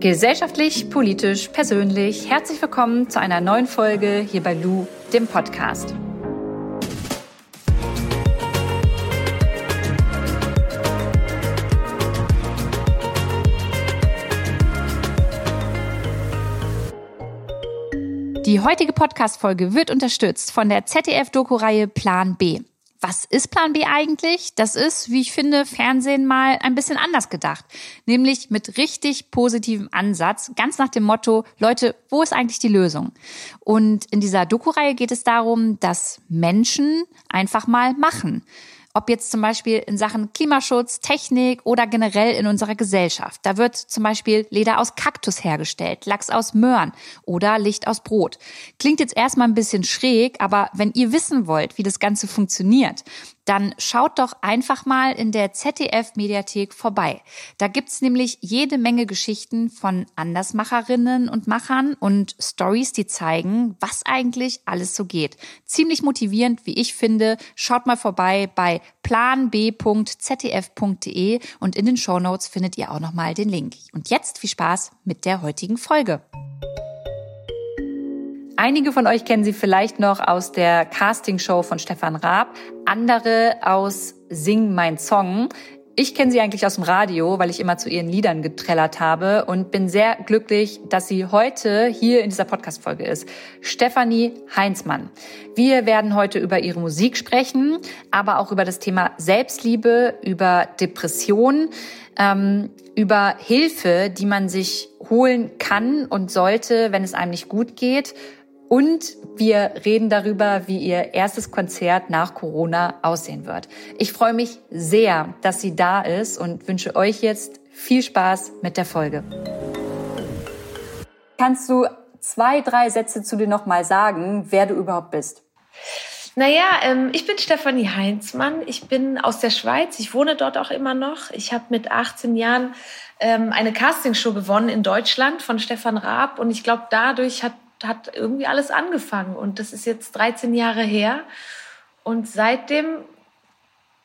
Gesellschaftlich, politisch, persönlich. Herzlich willkommen zu einer neuen Folge hier bei Lou, dem Podcast. Die heutige Podcast-Folge wird unterstützt von der ZDF-Doku-Reihe Plan B. Was ist Plan B eigentlich? Das ist, wie ich finde, Fernsehen mal ein bisschen anders gedacht. Nämlich mit richtig positivem Ansatz, ganz nach dem Motto, Leute, wo ist eigentlich die Lösung? Und in dieser Doku-Reihe geht es darum, dass Menschen einfach mal machen. Ob jetzt zum Beispiel in Sachen Klimaschutz, Technik oder generell in unserer Gesellschaft. Da wird zum Beispiel Leder aus Kaktus hergestellt, Lachs aus Möhren oder Licht aus Brot. Klingt jetzt erstmal ein bisschen schräg, aber wenn ihr wissen wollt, wie das Ganze funktioniert, dann schaut doch einfach mal in der ZDF-Mediathek vorbei. Da gibt's nämlich jede Menge Geschichten von Andersmacherinnen und Machern und Stories, die zeigen, was eigentlich alles so geht. Ziemlich motivierend, wie ich finde. Schaut mal vorbei bei planb.zdf.de und in den Shownotes findet ihr auch nochmal den Link. Und jetzt viel Spaß mit der heutigen Folge. Einige von euch kennen sie vielleicht noch aus der Castingshow von Stefan Raab, andere aus Sing mein Song. Ich kenne sie eigentlich aus dem Radio, weil ich immer zu ihren Liedern getrellert habe und bin sehr glücklich, dass sie heute hier in dieser Podcast-Folge ist. Stefanie Heinzmann. Wir werden heute über ihre Musik sprechen, aber auch über das Thema Selbstliebe, über Depression, ähm, über Hilfe, die man sich holen kann und sollte, wenn es einem nicht gut geht und wir reden darüber, wie ihr erstes Konzert nach Corona aussehen wird. Ich freue mich sehr, dass sie da ist und wünsche euch jetzt viel Spaß mit der Folge. Kannst du zwei, drei Sätze zu dir nochmal sagen, wer du überhaupt bist? Naja, ähm, ich bin Stefanie Heinzmann. Ich bin aus der Schweiz. Ich wohne dort auch immer noch. Ich habe mit 18 Jahren ähm, eine Castingshow gewonnen in Deutschland von Stefan Raab. Und ich glaube, dadurch hat hat irgendwie alles angefangen. Und das ist jetzt 13 Jahre her. Und seitdem,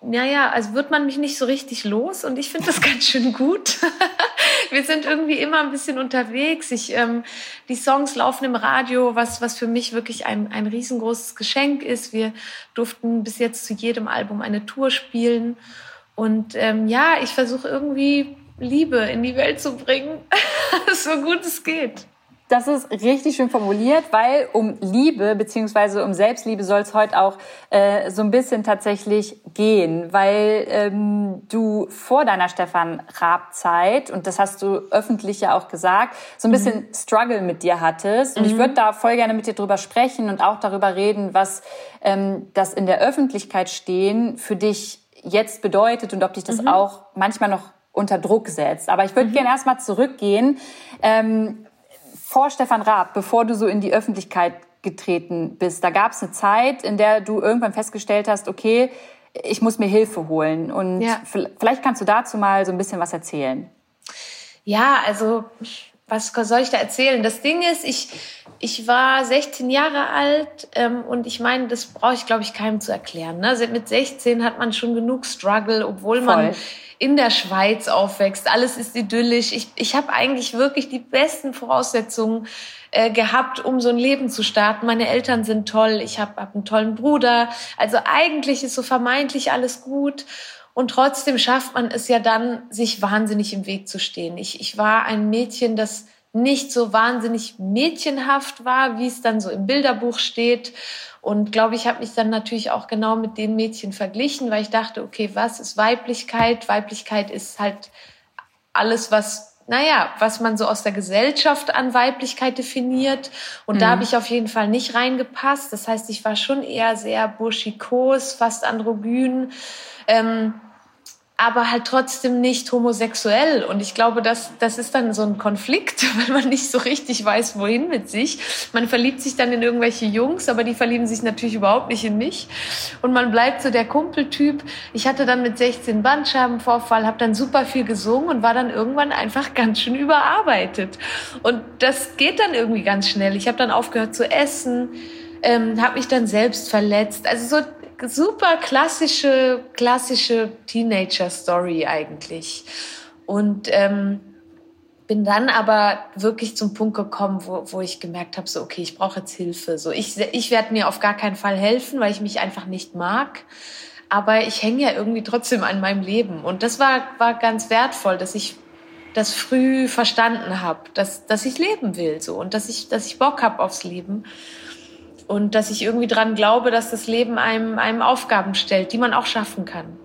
naja, also wird man mich nicht so richtig los. Und ich finde das ganz schön gut. Wir sind irgendwie immer ein bisschen unterwegs. Ich, ähm, die Songs laufen im Radio, was, was für mich wirklich ein, ein riesengroßes Geschenk ist. Wir durften bis jetzt zu jedem Album eine Tour spielen. Und ähm, ja, ich versuche irgendwie Liebe in die Welt zu bringen, so gut es geht. Das ist richtig schön formuliert, weil um Liebe beziehungsweise um Selbstliebe soll es heute auch äh, so ein bisschen tatsächlich gehen, weil ähm, du vor deiner Stefan Raab-Zeit, und das hast du öffentlich ja auch gesagt, so ein bisschen mhm. Struggle mit dir hattest. Und mhm. ich würde da voll gerne mit dir drüber sprechen und auch darüber reden, was ähm, das in der Öffentlichkeit stehen für dich jetzt bedeutet und ob dich das mhm. auch manchmal noch unter Druck setzt. Aber ich würde mhm. gerne erstmal zurückgehen. Ähm, vor Stefan Raab, bevor du so in die Öffentlichkeit getreten bist, da gab es eine Zeit, in der du irgendwann festgestellt hast, okay, ich muss mir Hilfe holen. Und ja. vielleicht kannst du dazu mal so ein bisschen was erzählen. Ja, also was soll ich da erzählen? Das Ding ist, ich, ich war 16 Jahre alt ähm, und ich meine, das brauche ich, glaube ich, keinem zu erklären. Ne? Mit 16 hat man schon genug Struggle, obwohl Voll. man in der Schweiz aufwächst. Alles ist idyllisch. Ich, ich habe eigentlich wirklich die besten Voraussetzungen äh, gehabt, um so ein Leben zu starten. Meine Eltern sind toll. Ich habe hab einen tollen Bruder. Also eigentlich ist so vermeintlich alles gut. Und trotzdem schafft man es ja dann, sich wahnsinnig im Weg zu stehen. Ich, ich war ein Mädchen, das nicht so wahnsinnig mädchenhaft war, wie es dann so im Bilderbuch steht. Und glaube ich, habe mich dann natürlich auch genau mit den Mädchen verglichen, weil ich dachte, okay, was ist Weiblichkeit? Weiblichkeit ist halt alles, was, naja, was man so aus der Gesellschaft an Weiblichkeit definiert. Und mhm. da habe ich auf jeden Fall nicht reingepasst. Das heißt, ich war schon eher sehr burschikos, fast androgyn. Ähm, aber halt trotzdem nicht homosexuell. Und ich glaube, das, das ist dann so ein Konflikt, weil man nicht so richtig weiß, wohin mit sich. Man verliebt sich dann in irgendwelche Jungs, aber die verlieben sich natürlich überhaupt nicht in mich. Und man bleibt so der Kumpeltyp. Ich hatte dann mit 16 Bandscheibenvorfall, habe dann super viel gesungen und war dann irgendwann einfach ganz schön überarbeitet. Und das geht dann irgendwie ganz schnell. Ich habe dann aufgehört zu essen. Ähm, habe mich dann selbst verletzt. Also so super klassische, klassische Teenager-Story eigentlich. Und ähm, bin dann aber wirklich zum Punkt gekommen, wo, wo ich gemerkt habe, so okay, ich brauche jetzt Hilfe. So ich, ich werde mir auf gar keinen Fall helfen, weil ich mich einfach nicht mag. Aber ich hänge ja irgendwie trotzdem an meinem Leben. Und das war, war ganz wertvoll, dass ich das früh verstanden habe, dass, dass ich leben will so und dass ich, dass ich Bock habe aufs Leben und dass ich irgendwie dran glaube, dass das Leben einem, einem Aufgaben stellt, die man auch schaffen kann.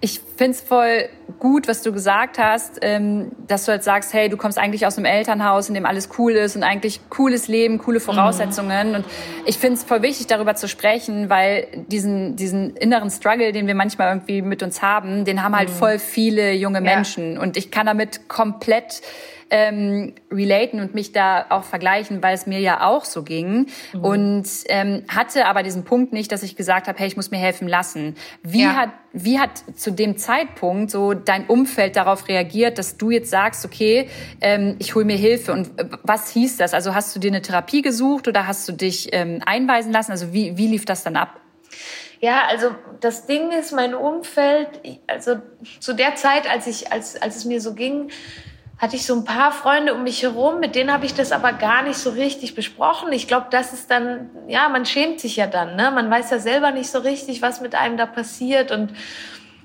Ich finde es voll gut, was du gesagt hast, ähm, dass du halt sagst, hey, du kommst eigentlich aus einem Elternhaus, in dem alles cool ist und eigentlich cooles Leben, coole Voraussetzungen. Mhm. Und ich finde es voll wichtig, darüber zu sprechen, weil diesen, diesen inneren Struggle, den wir manchmal irgendwie mit uns haben, den haben halt mhm. voll viele junge Menschen. Ja. Und ich kann damit komplett ähm, relaten und mich da auch vergleichen, weil es mir ja auch so ging. Mhm. Und ähm, hatte aber diesen Punkt nicht, dass ich gesagt habe, hey, ich muss mir helfen lassen. Wie ja. hat wie hat zu dem Zeitpunkt so dein Umfeld darauf reagiert, dass du jetzt sagst, okay, ähm, ich hole mir Hilfe? Und äh, was hieß das? Also hast du dir eine Therapie gesucht oder hast du dich ähm, einweisen lassen? Also wie, wie lief das dann ab? Ja, also das Ding ist, mein Umfeld, also zu der Zeit, als ich, als, als es mir so ging, hatte ich so ein paar Freunde um mich herum, mit denen habe ich das aber gar nicht so richtig besprochen. Ich glaube, das ist dann, ja, man schämt sich ja dann, ne? Man weiß ja selber nicht so richtig, was mit einem da passiert und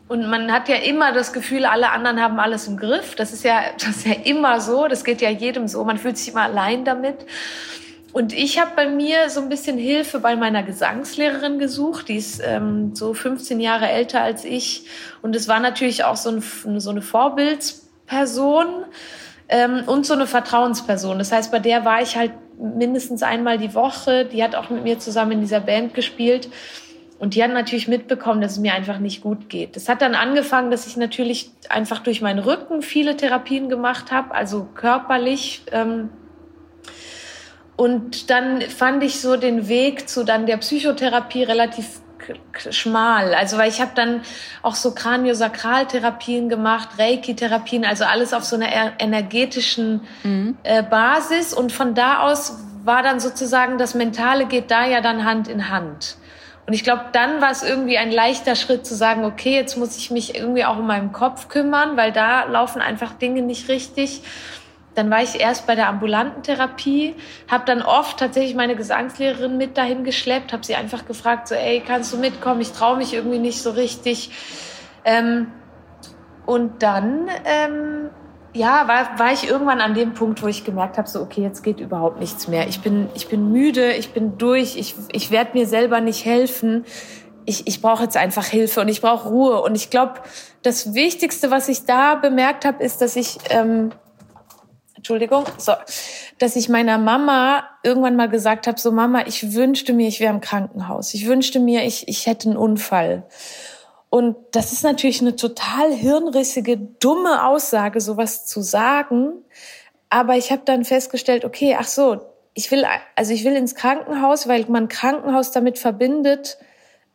und man hat ja immer das Gefühl, alle anderen haben alles im Griff. Das ist ja, das ist ja immer so. Das geht ja jedem so. Man fühlt sich immer allein damit. Und ich habe bei mir so ein bisschen Hilfe bei meiner Gesangslehrerin gesucht. Die ist ähm, so 15 Jahre älter als ich. Und es war natürlich auch so, ein, so eine Vorbilds Person ähm, und so eine Vertrauensperson. Das heißt, bei der war ich halt mindestens einmal die Woche. Die hat auch mit mir zusammen in dieser Band gespielt. Und die hat natürlich mitbekommen, dass es mir einfach nicht gut geht. Das hat dann angefangen, dass ich natürlich einfach durch meinen Rücken viele Therapien gemacht habe, also körperlich. Ähm, und dann fand ich so den Weg zu dann der Psychotherapie relativ schmal. Also weil ich habe dann auch so Kraniosakraltherapien gemacht, Reiki-Therapien, also alles auf so einer energetischen mhm. äh, Basis. Und von da aus war dann sozusagen das Mentale geht da ja dann Hand in Hand. Und ich glaube, dann war es irgendwie ein leichter Schritt zu sagen, okay, jetzt muss ich mich irgendwie auch um meinen Kopf kümmern, weil da laufen einfach Dinge nicht richtig. Dann war ich erst bei der ambulanten Therapie, habe dann oft tatsächlich meine Gesangslehrerin mit dahin geschleppt, habe sie einfach gefragt, so, ey, kannst du mitkommen? Ich traue mich irgendwie nicht so richtig. Ähm, und dann, ähm, ja, war, war ich irgendwann an dem Punkt, wo ich gemerkt habe, so, okay, jetzt geht überhaupt nichts mehr. Ich bin, ich bin müde, ich bin durch, ich, ich werde mir selber nicht helfen. Ich, ich brauche jetzt einfach Hilfe und ich brauche Ruhe. Und ich glaube, das Wichtigste, was ich da bemerkt habe, ist, dass ich ähm, Entschuldigung, so, dass ich meiner Mama irgendwann mal gesagt habe, so Mama, ich wünschte mir, ich wäre im Krankenhaus. Ich wünschte mir, ich, ich hätte einen Unfall. Und das ist natürlich eine total hirnrissige, dumme Aussage, sowas zu sagen. Aber ich habe dann festgestellt, okay, ach so, ich will, also ich will ins Krankenhaus, weil man Krankenhaus damit verbindet,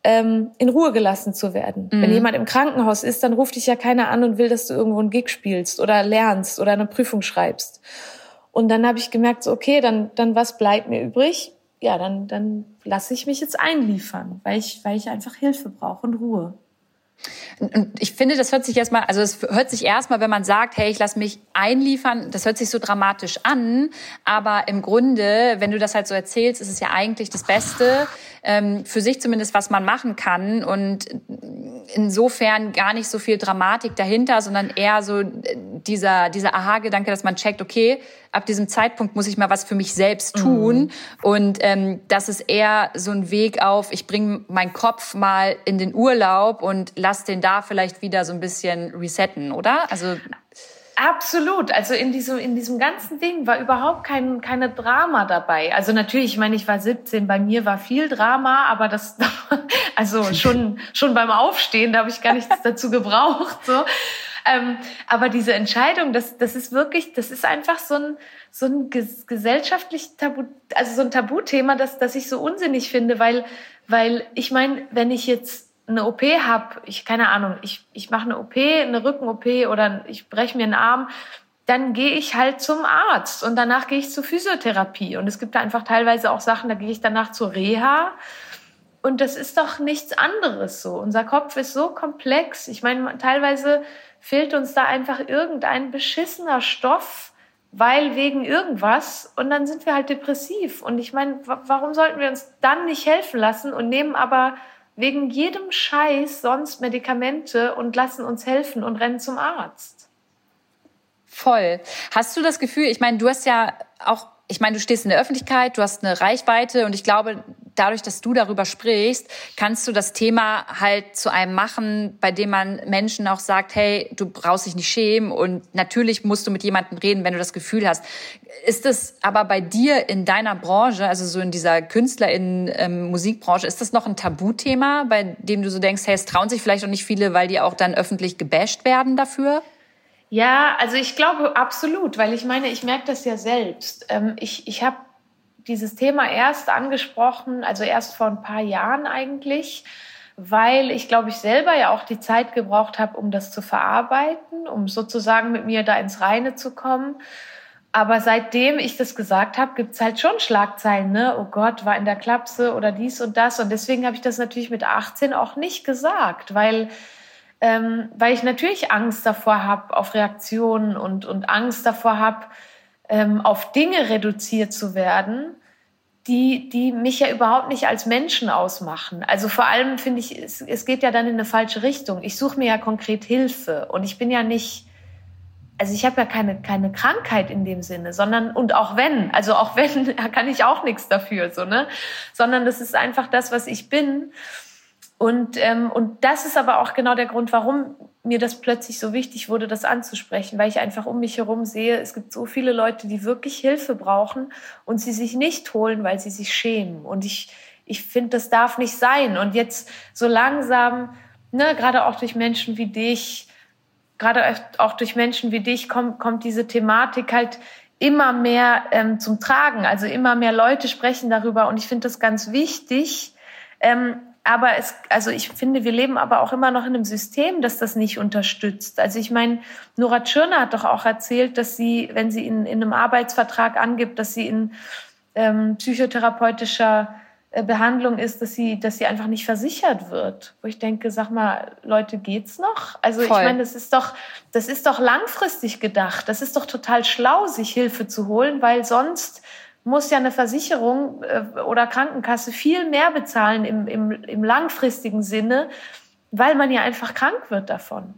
ähm, in Ruhe gelassen zu werden. Mhm. Wenn jemand im Krankenhaus ist, dann ruft dich ja keiner an und will, dass du irgendwo einen Gig spielst oder lernst oder eine Prüfung schreibst. Und dann habe ich gemerkt, so, okay, dann, dann was bleibt mir übrig? Ja, dann, dann lasse ich mich jetzt einliefern, weil ich, weil ich einfach Hilfe brauche und Ruhe. Und ich finde, das hört sich erstmal, also es hört sich erstmal, wenn man sagt, hey, ich lasse mich einliefern, das hört sich so dramatisch an, aber im Grunde, wenn du das halt so erzählst, ist es ja eigentlich das Beste, für sich zumindest, was man machen kann und insofern gar nicht so viel Dramatik dahinter, sondern eher so dieser, dieser Aha-Gedanke, dass man checkt, okay, ab diesem Zeitpunkt muss ich mal was für mich selbst tun. Mhm. Und ähm, das ist eher so ein Weg auf, ich bringe meinen Kopf mal in den Urlaub und lass den da vielleicht wieder so ein bisschen resetten, oder? Also Absolut. Also in diesem, in diesem ganzen Ding war überhaupt kein, keine Drama dabei. Also natürlich, ich meine, ich war 17, bei mir war viel Drama, aber das, also schon, schon beim Aufstehen, da habe ich gar nichts dazu gebraucht, so. Ähm, aber diese Entscheidung, das, das ist wirklich, das ist einfach so ein, so ein gesellschaftlich Tabu, also so ein Tabuthema, das, das ich so unsinnig finde, weil, weil ich meine, wenn ich jetzt eine OP habe, ich keine Ahnung, ich, ich mache eine OP, eine Rücken-OP oder ich breche mir einen Arm, dann gehe ich halt zum Arzt und danach gehe ich zur Physiotherapie. Und es gibt da einfach teilweise auch Sachen, da gehe ich danach zur Reha. Und das ist doch nichts anderes so. Unser Kopf ist so komplex. Ich meine, teilweise fehlt uns da einfach irgendein beschissener Stoff, weil wegen irgendwas und dann sind wir halt depressiv. Und ich meine, warum sollten wir uns dann nicht helfen lassen und nehmen aber wegen jedem Scheiß sonst Medikamente und lassen uns helfen und rennen zum Arzt? Voll. Hast du das Gefühl, ich meine, du hast ja auch ich meine, du stehst in der Öffentlichkeit, du hast eine Reichweite und ich glaube, dadurch, dass du darüber sprichst, kannst du das Thema halt zu einem machen, bei dem man Menschen auch sagt, hey, du brauchst dich nicht schämen und natürlich musst du mit jemandem reden, wenn du das Gefühl hast. Ist es aber bei dir in deiner Branche, also so in dieser Künstlerin ähm, Musikbranche, ist das noch ein Tabuthema, bei dem du so denkst, hey, es trauen sich vielleicht auch nicht viele, weil die auch dann öffentlich gebasht werden dafür? Ja, also ich glaube absolut, weil ich meine, ich merke das ja selbst. Ähm, ich ich habe dieses Thema erst angesprochen, also erst vor ein paar Jahren eigentlich, weil ich glaube ich selber ja auch die Zeit gebraucht habe, um das zu verarbeiten, um sozusagen mit mir da ins Reine zu kommen. Aber seitdem ich das gesagt habe, gibt's halt schon Schlagzeilen, ne? Oh Gott, war in der Klapse oder dies und das. Und deswegen habe ich das natürlich mit 18 auch nicht gesagt, weil ähm, weil ich natürlich Angst davor habe auf Reaktionen und, und Angst davor habe, ähm, auf Dinge reduziert zu werden, die, die mich ja überhaupt nicht als Menschen ausmachen. Also vor allem finde ich, es, es geht ja dann in eine falsche Richtung. Ich suche mir ja konkret Hilfe und ich bin ja nicht, also ich habe ja keine, keine Krankheit in dem Sinne, sondern, und auch wenn, also auch wenn, kann ich auch nichts dafür, so, ne? Sondern das ist einfach das, was ich bin. Und, ähm, und das ist aber auch genau der Grund, warum mir das plötzlich so wichtig wurde, das anzusprechen, weil ich einfach um mich herum sehe, es gibt so viele Leute, die wirklich Hilfe brauchen und sie sich nicht holen, weil sie sich schämen. Und ich, ich finde, das darf nicht sein. Und jetzt so langsam, ne, gerade auch durch Menschen wie dich, gerade auch durch Menschen wie dich kommt, kommt diese Thematik halt immer mehr ähm, zum Tragen. Also immer mehr Leute sprechen darüber und ich finde das ganz wichtig, ähm, aber es, also ich finde, wir leben aber auch immer noch in einem System, das das nicht unterstützt. Also ich meine, Nora Tschirner hat doch auch erzählt, dass sie, wenn sie in, in einem Arbeitsvertrag angibt, dass sie in ähm, psychotherapeutischer äh, Behandlung ist, dass sie, dass sie einfach nicht versichert wird. Wo ich denke, sag mal, Leute, geht's noch? Also Voll. ich meine, das ist doch, das ist doch langfristig gedacht. Das ist doch total schlau, sich Hilfe zu holen, weil sonst muss ja eine Versicherung äh, oder Krankenkasse viel mehr bezahlen im, im, im langfristigen Sinne, weil man ja einfach krank wird davon.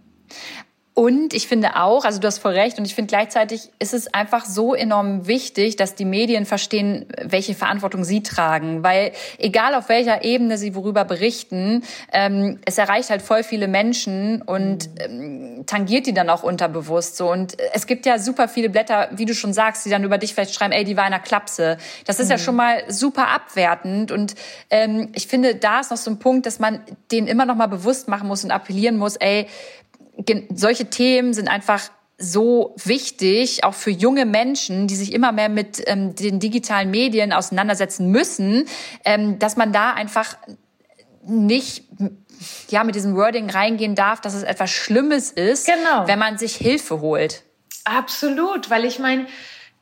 Und ich finde auch, also du hast voll recht, und ich finde gleichzeitig ist es einfach so enorm wichtig, dass die Medien verstehen, welche Verantwortung sie tragen. Weil egal auf welcher Ebene sie worüber berichten, ähm, es erreicht halt voll viele Menschen und ähm, tangiert die dann auch unterbewusst so. Und es gibt ja super viele Blätter, wie du schon sagst, die dann über dich vielleicht schreiben, ey, die war in einer Klapse. Das ist mhm. ja schon mal super abwertend. Und ähm, ich finde, da ist noch so ein Punkt, dass man denen immer noch mal bewusst machen muss und appellieren muss, ey, solche Themen sind einfach so wichtig, auch für junge Menschen, die sich immer mehr mit ähm, den digitalen Medien auseinandersetzen müssen, ähm, dass man da einfach nicht ja mit diesem Wording reingehen darf, dass es etwas Schlimmes ist, genau. wenn man sich Hilfe holt. Absolut, weil ich meine,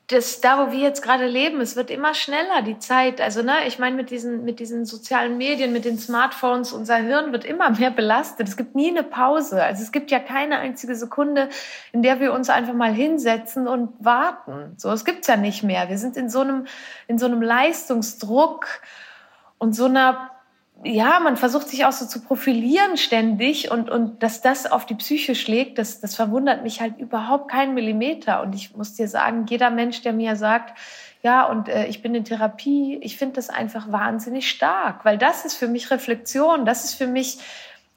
das, da, wo wir jetzt gerade leben, es wird immer schneller, die Zeit. Also, ne, ich meine, mit diesen, mit diesen sozialen Medien, mit den Smartphones, unser Hirn wird immer mehr belastet. Es gibt nie eine Pause. Also, es gibt ja keine einzige Sekunde, in der wir uns einfach mal hinsetzen und warten. So, es gibt's ja nicht mehr. Wir sind in so einem, in so einem Leistungsdruck und so einer ja, man versucht sich auch so zu profilieren ständig und, und dass das auf die Psyche schlägt, das, das verwundert mich halt überhaupt keinen Millimeter. Und ich muss dir sagen, jeder Mensch, der mir sagt, ja, und äh, ich bin in Therapie, ich finde das einfach wahnsinnig stark, weil das ist für mich Reflexion, das ist für mich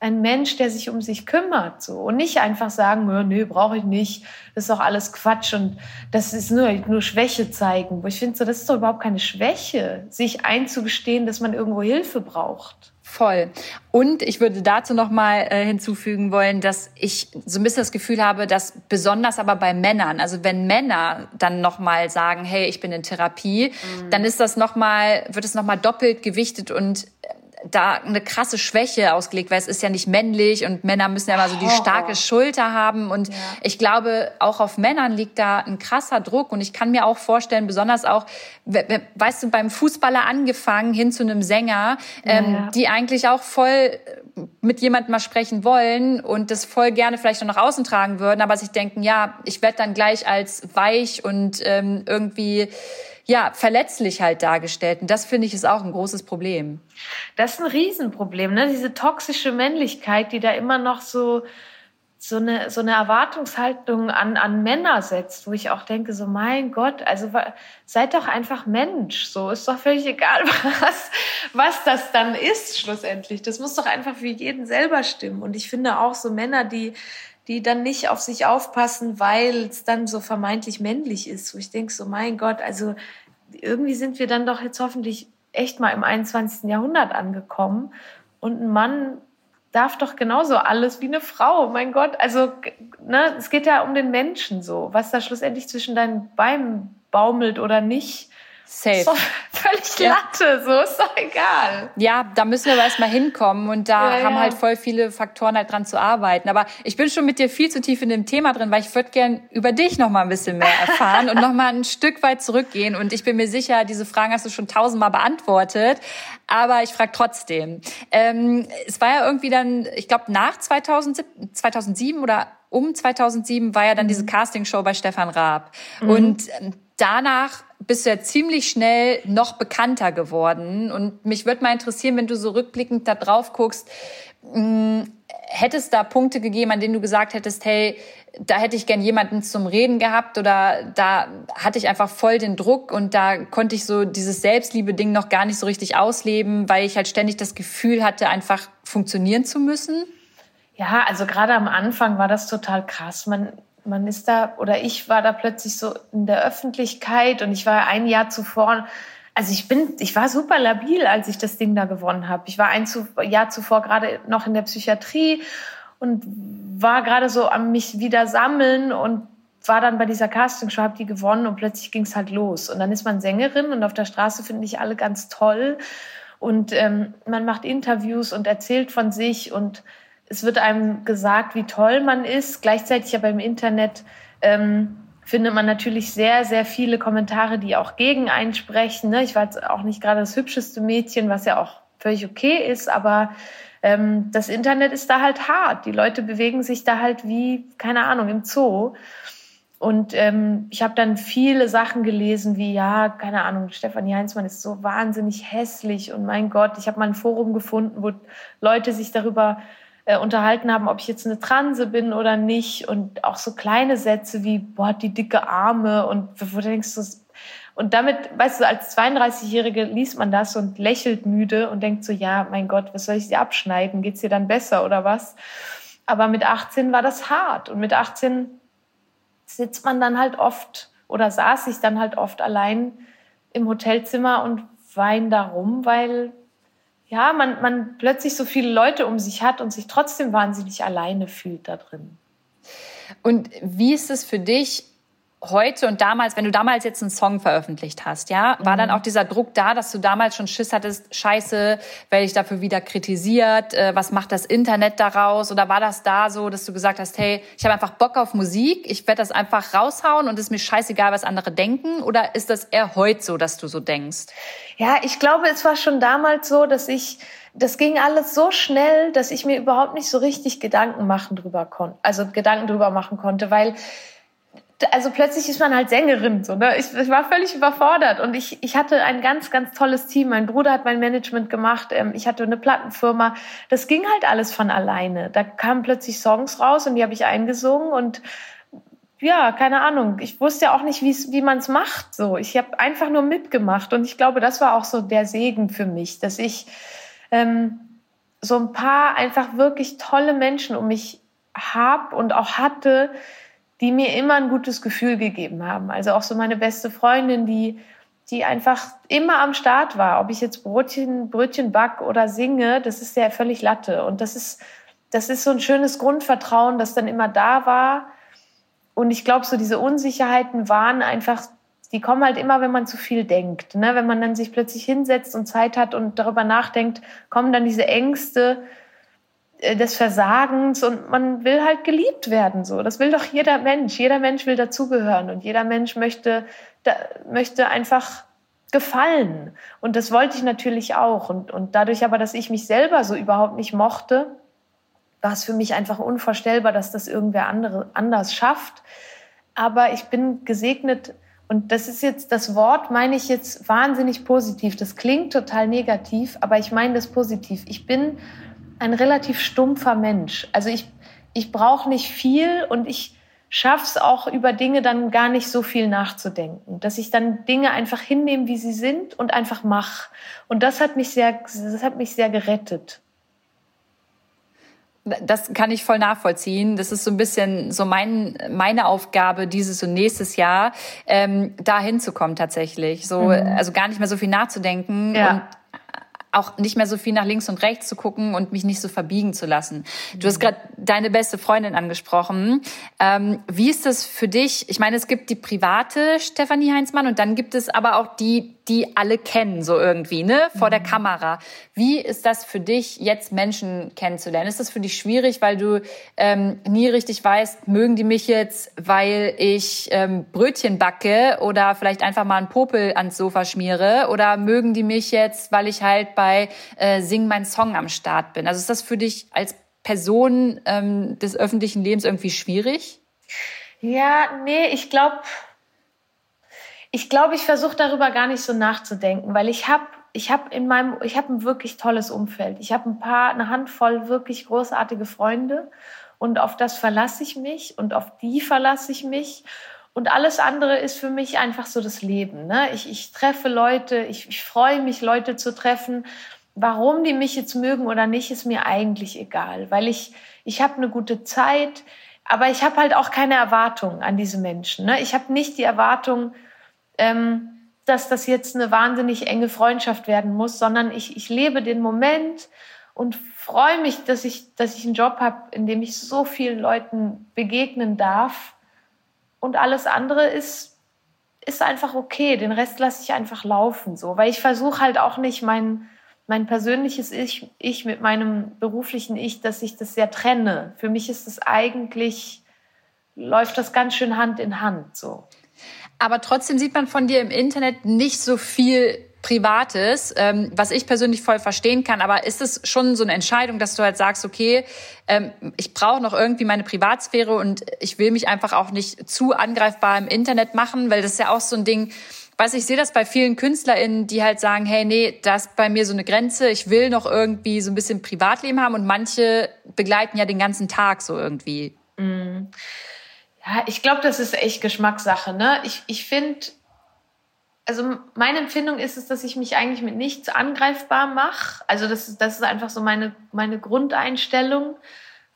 ein Mensch, der sich um sich kümmert, so und nicht einfach sagen, nö, brauche ich nicht, das ist doch alles Quatsch und das ist nur nur Schwäche zeigen. Wo ich finde, so das ist doch überhaupt keine Schwäche, sich einzugestehen, dass man irgendwo Hilfe braucht. Voll. Und ich würde dazu noch mal äh, hinzufügen wollen, dass ich so ein bisschen das Gefühl habe, dass besonders aber bei Männern, also wenn Männer dann noch mal sagen, hey, ich bin in Therapie, mhm. dann ist das noch mal wird es noch mal doppelt gewichtet und da eine krasse Schwäche ausgelegt, weil es ist ja nicht männlich und Männer müssen ja immer so die starke Schulter haben und ja. ich glaube, auch auf Männern liegt da ein krasser Druck und ich kann mir auch vorstellen, besonders auch, weißt du, beim Fußballer angefangen hin zu einem Sänger, ähm, ja. die eigentlich auch voll mit jemandem mal sprechen wollen und das voll gerne vielleicht noch nach außen tragen würden, aber sich denken, ja, ich werde dann gleich als weich und ähm, irgendwie ja, verletzlich halt dargestellt. Und das finde ich ist auch ein großes Problem. Das ist ein Riesenproblem, ne? Diese toxische Männlichkeit, die da immer noch so, so eine, so eine Erwartungshaltung an, an Männer setzt, wo ich auch denke, so, mein Gott, also seid doch einfach Mensch. So ist doch völlig egal, was, was das dann ist, schlussendlich. Das muss doch einfach für jeden selber stimmen. Und ich finde auch so Männer, die, die dann nicht auf sich aufpassen, weil es dann so vermeintlich männlich ist. Wo ich denke so, mein Gott, also irgendwie sind wir dann doch jetzt hoffentlich echt mal im 21. Jahrhundert angekommen. Und ein Mann darf doch genauso alles wie eine Frau. Mein Gott, also ne, es geht ja um den Menschen so, was da schlussendlich zwischen deinen Beinen baumelt oder nicht. Safe. So, völlig ja. Latte, so ist doch egal. Ja, da müssen wir aber erstmal hinkommen und da ja, haben ja. halt voll viele Faktoren halt dran zu arbeiten. Aber ich bin schon mit dir viel zu tief in dem Thema drin, weil ich würde gern über dich noch mal ein bisschen mehr erfahren und noch mal ein Stück weit zurückgehen. Und ich bin mir sicher, diese Fragen hast du schon tausendmal beantwortet. Aber ich frage trotzdem. Ähm, es war ja irgendwie dann, ich glaube, nach 2007, 2007 oder um 2007 war ja dann mhm. diese Castingshow bei Stefan Raab. Mhm. Und ähm, danach bist du ja ziemlich schnell noch bekannter geworden. Und mich würde mal interessieren, wenn du so rückblickend da drauf guckst, mh, hätte es da Punkte gegeben, an denen du gesagt hättest, hey, da hätte ich gern jemanden zum Reden gehabt oder da hatte ich einfach voll den Druck und da konnte ich so dieses Selbstliebe-Ding noch gar nicht so richtig ausleben, weil ich halt ständig das Gefühl hatte, einfach funktionieren zu müssen? Ja, also gerade am Anfang war das total krass. Man, man ist da, oder ich war da plötzlich so in der Öffentlichkeit und ich war ein Jahr zuvor, also ich bin, ich war super labil, als ich das Ding da gewonnen habe. Ich war ein Jahr zuvor gerade noch in der Psychiatrie und war gerade so am mich wieder sammeln und war dann bei dieser Castingshow, habe die gewonnen und plötzlich ging es halt los. Und dann ist man Sängerin und auf der Straße finde ich alle ganz toll. Und ähm, man macht Interviews und erzählt von sich und es wird einem gesagt, wie toll man ist. Gleichzeitig aber im Internet ähm, findet man natürlich sehr, sehr viele Kommentare, die auch gegen einsprechen. Ne? Ich war jetzt auch nicht gerade das hübscheste Mädchen, was ja auch völlig okay ist, aber ähm, das Internet ist da halt hart. Die Leute bewegen sich da halt wie, keine Ahnung, im Zoo. Und ähm, ich habe dann viele Sachen gelesen, wie, ja, keine Ahnung, Stefanie Heinzmann ist so wahnsinnig hässlich und mein Gott, ich habe mal ein Forum gefunden, wo Leute sich darüber äh, unterhalten haben, ob ich jetzt eine Transe bin oder nicht und auch so kleine Sätze wie, boah, die dicke Arme und wo denkst du, und damit, weißt du, als 32-Jährige liest man das und lächelt müde und denkt so, ja, mein Gott, was soll ich dir abschneiden? Geht's dir dann besser oder was? Aber mit 18 war das hart und mit 18 sitzt man dann halt oft oder saß ich dann halt oft allein im Hotelzimmer und wein darum, weil ja, man, man plötzlich so viele Leute um sich hat und sich trotzdem wahnsinnig alleine fühlt da drin. Und wie ist es für dich heute und damals, wenn du damals jetzt einen Song veröffentlicht hast, ja, war mhm. dann auch dieser Druck da, dass du damals schon Schiss hattest, scheiße, werde ich dafür wieder kritisiert, äh, was macht das Internet daraus? Oder war das da so, dass du gesagt hast, hey, ich habe einfach Bock auf Musik, ich werde das einfach raushauen und es ist mir scheißegal, was andere denken? Oder ist das eher heute so, dass du so denkst? Ja, ich glaube, es war schon damals so, dass ich das ging alles so schnell, dass ich mir überhaupt nicht so richtig Gedanken machen drüber konnte, also Gedanken drüber machen konnte, weil also plötzlich ist man halt Sängerin, so, ne? Ich, ich war völlig überfordert und ich, ich hatte ein ganz, ganz tolles Team. Mein Bruder hat mein Management gemacht. Ähm, ich hatte eine Plattenfirma. Das ging halt alles von alleine. Da kamen plötzlich Songs raus und die habe ich eingesungen und ja, keine Ahnung. Ich wusste ja auch nicht, wie man es macht. So, ich habe einfach nur mitgemacht und ich glaube, das war auch so der Segen für mich, dass ich ähm, so ein paar einfach wirklich tolle Menschen um mich hab und auch hatte, die mir immer ein gutes Gefühl gegeben haben. Also auch so meine beste Freundin, die, die einfach immer am Start war. Ob ich jetzt Brötchen, Brötchen back oder singe, das ist ja völlig Latte. Und das ist, das ist so ein schönes Grundvertrauen, das dann immer da war. Und ich glaube, so diese Unsicherheiten waren einfach die kommen halt immer, wenn man zu viel denkt. Ne? Wenn man dann sich plötzlich hinsetzt und Zeit hat und darüber nachdenkt, kommen dann diese Ängste des Versagens und man will halt geliebt werden. So, das will doch jeder Mensch. Jeder Mensch will dazugehören und jeder Mensch möchte da, möchte einfach gefallen. Und das wollte ich natürlich auch. Und, und dadurch aber, dass ich mich selber so überhaupt nicht mochte, war es für mich einfach unvorstellbar, dass das irgendwer andere anders schafft. Aber ich bin gesegnet und das ist jetzt, das Wort meine ich jetzt wahnsinnig positiv. Das klingt total negativ, aber ich meine das positiv. Ich bin ein relativ stumpfer Mensch. Also ich, ich brauche nicht viel und ich schaffe es auch über Dinge dann gar nicht so viel nachzudenken. Dass ich dann Dinge einfach hinnehme, wie sie sind und einfach mache. Und das hat mich sehr, das hat mich sehr gerettet das kann ich voll nachvollziehen. Das ist so ein bisschen so mein, meine Aufgabe dieses und nächstes Jahr, ähm, da hinzukommen tatsächlich. So, mhm. also gar nicht mehr so viel nachzudenken ja. und auch nicht mehr so viel nach links und rechts zu gucken und mich nicht so verbiegen zu lassen. Du hast mhm. gerade deine beste Freundin angesprochen. Ähm, wie ist das für dich? Ich meine, es gibt die private Stefanie Heinzmann und dann gibt es aber auch die, die alle kennen, so irgendwie, ne, vor mhm. der Kamera. Wie ist das für dich, jetzt Menschen kennenzulernen? Ist das für dich schwierig, weil du ähm, nie richtig weißt, mögen die mich jetzt, weil ich ähm, Brötchen backe oder vielleicht einfach mal einen Popel ans Sofa schmiere? Oder mögen die mich jetzt, weil ich halt bei äh, Sing mein Song am Start bin? Also ist das für dich als Person ähm, des öffentlichen Lebens irgendwie schwierig? Ja, nee, ich glaube, ich glaube, ich versuche darüber gar nicht so nachzudenken, weil ich habe ich habe in meinem ich habe ein wirklich tolles Umfeld. Ich habe ein paar eine Handvoll wirklich großartige Freunde und auf das verlasse ich mich und auf die verlasse ich mich und alles andere ist für mich einfach so das Leben. Ne? Ich, ich treffe Leute, ich, ich freue mich, Leute zu treffen. Warum die mich jetzt mögen oder nicht, ist mir eigentlich egal, weil ich, ich habe eine gute Zeit, aber ich habe halt auch keine Erwartung an diese Menschen. Ne? Ich habe nicht die Erwartung, ähm, dass das jetzt eine wahnsinnig enge Freundschaft werden muss, sondern ich, ich lebe den Moment und freue mich, dass ich, dass ich einen Job habe, in dem ich so vielen Leuten begegnen darf. Und alles andere ist, ist einfach okay. Den Rest lasse ich einfach laufen, so, weil ich versuche halt auch nicht mein, mein persönliches ich, ich mit meinem beruflichen Ich, dass ich das sehr trenne. Für mich ist es eigentlich, läuft das ganz schön Hand in Hand, so. Aber trotzdem sieht man von dir im Internet nicht so viel Privates, ähm, was ich persönlich voll verstehen kann. Aber ist es schon so eine Entscheidung, dass du halt sagst, okay, ähm, ich brauche noch irgendwie meine Privatsphäre und ich will mich einfach auch nicht zu angreifbar im Internet machen, weil das ist ja auch so ein Ding, weiß ich sehe das bei vielen KünstlerInnen, die halt sagen, hey, nee, das ist bei mir so eine Grenze, ich will noch irgendwie so ein bisschen Privatleben haben und manche begleiten ja den ganzen Tag so irgendwie. Mm. Ja, ich glaube, das ist echt Geschmackssache. Ne? Ich, ich finde, also meine Empfindung ist es, dass ich mich eigentlich mit nichts angreifbar mache. Also das, das ist einfach so meine, meine Grundeinstellung,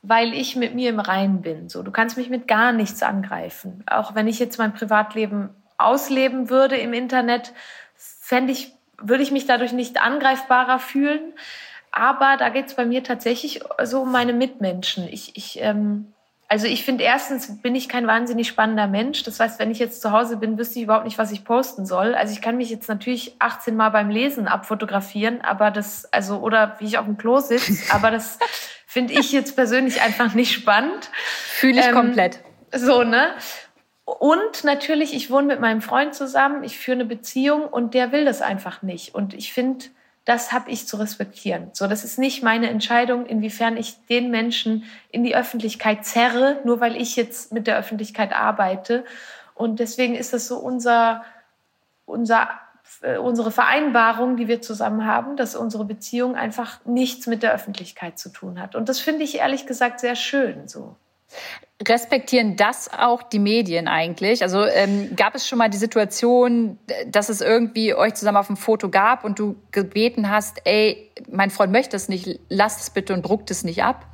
weil ich mit mir im Reinen bin. So, du kannst mich mit gar nichts angreifen. Auch wenn ich jetzt mein Privatleben ausleben würde im Internet, fände ich, würde ich mich dadurch nicht angreifbarer fühlen. Aber da geht es bei mir tatsächlich so um meine Mitmenschen. Ich, ich ähm, also ich finde erstens bin ich kein wahnsinnig spannender Mensch. Das heißt, wenn ich jetzt zu Hause bin, wüsste ich überhaupt nicht, was ich posten soll. Also ich kann mich jetzt natürlich 18 Mal beim Lesen abfotografieren, aber das, also, oder wie ich auf dem Klo sitze, aber das finde ich jetzt persönlich einfach nicht spannend. Fühle ich ähm, komplett. So, ne? Und natürlich, ich wohne mit meinem Freund zusammen, ich führe eine Beziehung und der will das einfach nicht. Und ich finde, das habe ich zu respektieren. So, das ist nicht meine Entscheidung, inwiefern ich den Menschen in die Öffentlichkeit zerre, nur weil ich jetzt mit der Öffentlichkeit arbeite. Und deswegen ist das so unser, unser, äh, unsere Vereinbarung, die wir zusammen haben, dass unsere Beziehung einfach nichts mit der Öffentlichkeit zu tun hat. Und das finde ich ehrlich gesagt sehr schön so. Respektieren das auch die Medien eigentlich? Also ähm, gab es schon mal die Situation, dass es irgendwie euch zusammen auf dem Foto gab und du gebeten hast, ey, mein Freund möchte es nicht, lasst es bitte und druckt es nicht ab?